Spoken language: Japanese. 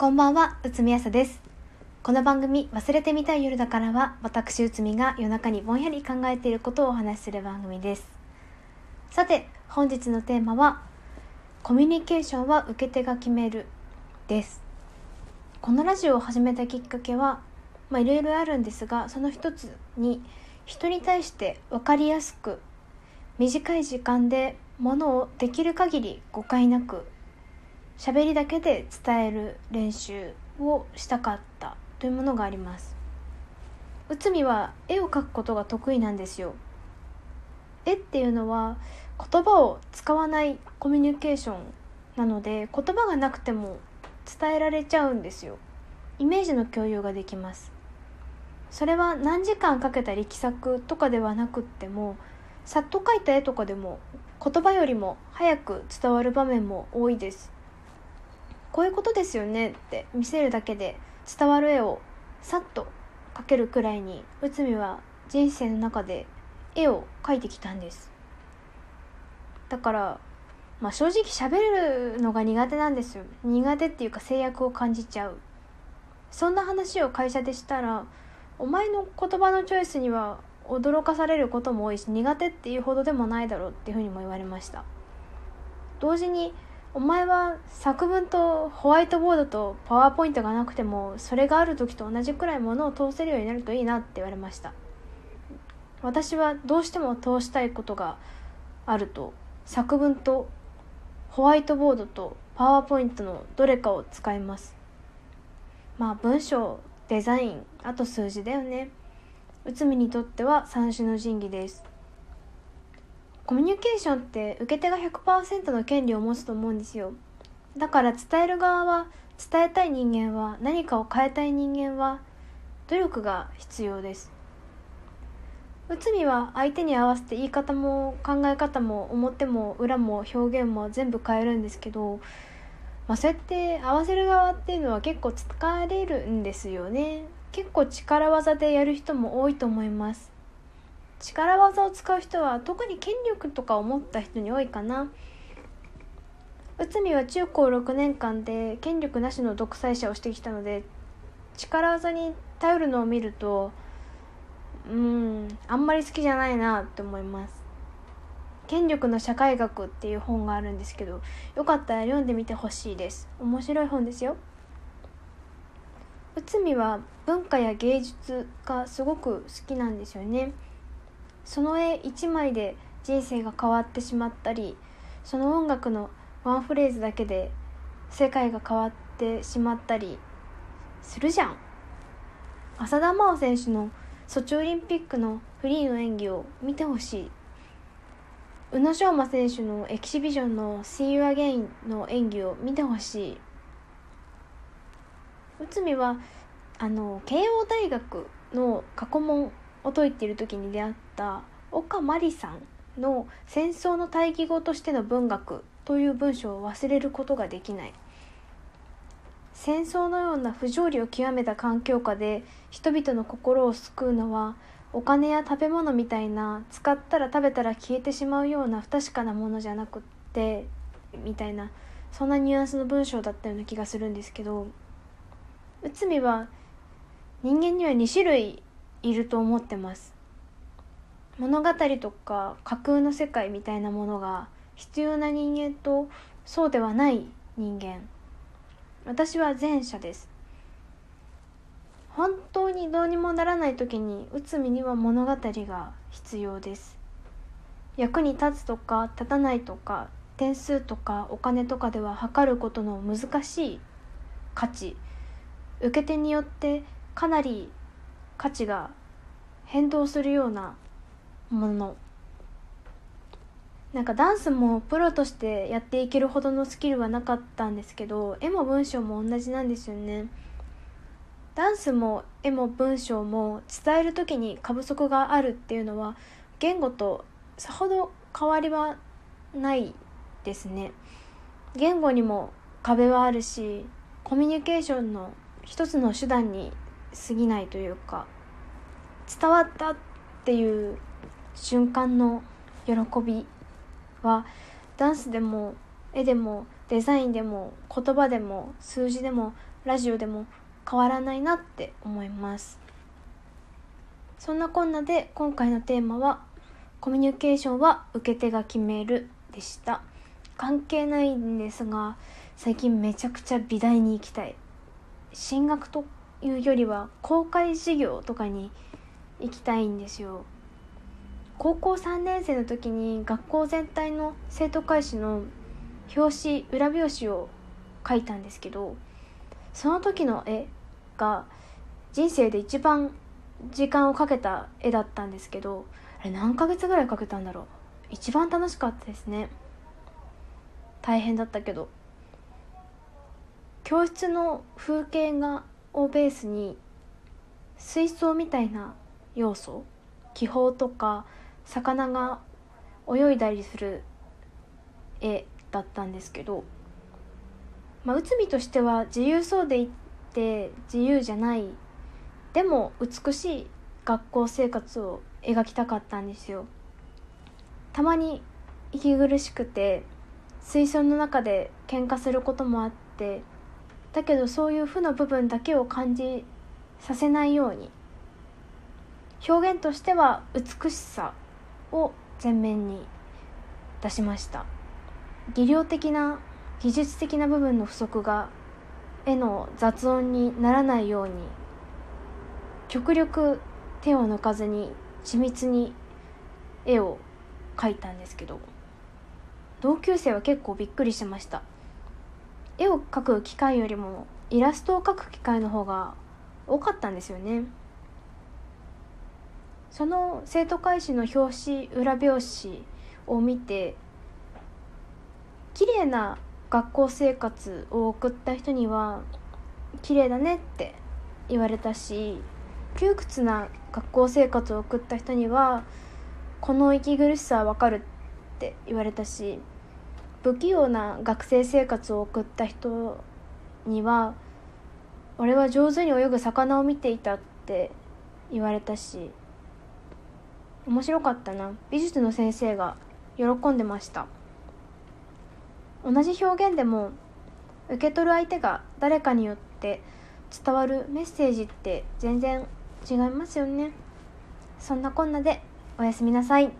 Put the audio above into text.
こんばんは、うつみあさです。この番組、忘れてみたい夜だからは、私うつみが夜中にぼんやり考えていることをお話しする番組です。さて、本日のテーマは、コミュニケーションは受け手が決める、です。このラジオを始めたきっかけは、まあいろいろあるんですが、その一つに、人に対して分かりやすく、短い時間で物をできる限り誤解なく喋りだけで伝える練習をしたかったというものがあります。内海は絵を描くことが得意なんですよ。絵っていうのは言葉を使わないコミュニケーションなので言葉がなくても伝えられちゃうんですよ。イメージの共有ができます。それは何時間かけた力作とかではなくってもさっと描いた絵とかでも言葉よりも早く伝わる場面も多いです。こういうことですよねって見せるだけで伝わる絵をさっと描けるくらいに内海は人生の中で絵を描いてきたんです。だからまあ正直喋るのが苦手なんですよ。苦手っていうか制約を感じちゃう。そんな話を会社でしたらお前の言葉のチョイスには驚かされることも多いし苦手っていうほどでもないだろうっていうふうにも言われました。同時にお前は作文とホワイトボードとパワーポイントがなくてもそれがある時と同じくらいものを通せるようになるといいなって言われました。私はどうしても通したいことがあると作文とホワイトボードとパワーポイントのどれかを使います。まあ文章デザインあと数字だよね。内海にとっては三種の神器です。コミュニケーションって受け手が100%の権利を持つと思うんですよ。だから伝える側は伝えたい人間は何かを変えたい人間は努力が必要です。内海は相手に合わせて言い方も考え方も表も裏も表現も全部変えるんですけど、まあ、そうやって合わせる側っていうのは結構疲れるんですよね。結構力技でやる人も多いと思います。力技を使う人は特に権力とかを持った人に多いかな。内海は中高6年間で権力なしの独裁者をしてきたので力技に頼るのを見るとうんあんまり好きじゃないなって思います。権力の社会学っていう本があるんですけどよかったら読んでみてほしいです。面白い本ですよ。内海は文化や芸術がすごく好きなんですよね。その絵一枚で人生が変わってしまったりその音楽のワンフレーズだけで世界が変わってしまったりするじゃん。浅田真央選手のソチオリンピックのフリーの演技を見てほしい。宇野昌磨選手のエキシビジョンの「See You Again」の演技を見てほしい。内海はあの慶応大学の過去問を解いてる時に出会った岡真理さんの「戦争の対義語としての文学」という文章を忘れることができない。戦争のような不条理を極めた環境下で人々の心を救うのはお金や食べ物みたいな使ったら食べたら消えてしまうような不確かなものじゃなくってみたいなそんなニュアンスの文章だったような気がするんですけど内海は人間には2種類いると思ってます。物語とか架空の世界みたいなものが必要な人間とそうではない人間。私は前者です。本当にどうにもならない時に内海には物語が必要です。役に立つとか立たないとか点数とかお金とかでは測ることの難しい価値。受け手によってかなり価値が変動するようなもの。なんかダンスもプロとしてやっていけるほどのスキルはなかったんですけど絵も文章も同じなんですよね。ダンスも絵も文章も伝える時に過不足があるっていうのは言語とさほど変わりはないですね。言語にも壁はあるしコミュニケーションの一つの手段に過ぎないというか伝わったっていう瞬間の喜びはダンスでも絵でもデザインでも言葉でも数字でもラジオでも変わらないなって思います。そんなこんなで今回のテーマはコミュニケーションは受け手が決めるでした。関係ないんですが最近めちゃくちゃ美大に行きたい。進学というよりは公開授業とかに行きたいんですよ。高校3年生の時に学校全体の生徒会誌の表紙裏表紙を描いたんですけどその時の絵が人生で一番時間をかけた絵だったんですけどあれ何ヶ月ぐらいかけたんだろう。一番楽しかったですね。大変だったけど教室の風景画をベースに水槽みたいな要素気泡とか魚が泳いだりする絵だったんですけど、まあ、内海としては自由そうでいて自由じゃないでも美しい学校生活を描きたかったんですよ。たまに息苦しくて水槽の中で喧嘩することもあってだけどそういう負の部分だけを感じさせないように表現としては美しさを前面に出しました。技量的な技術的な部分の不足が絵の雑音にならないように極力手を抜かずに緻密に絵を描いたんですけど同級生は結構びっくりしました。絵を描く機会よりもイラストを描く機会の方が多かったんですよね。その生徒会誌の表紙裏表紙を見て綺麗な学校生活を送った人には綺麗だねって言われたし窮屈な学校生活を送った人にはこの息苦しさはわかるって言われたし不器用な学生生活を送った人には俺は上手に泳ぐ魚を見ていたって言われたし面白かったな。美術の先生が喜んでました。同じ表現でも受け取る相手が誰かによって伝わるメッセージって全然違いますよね。そんなこんなでおやすみなさい。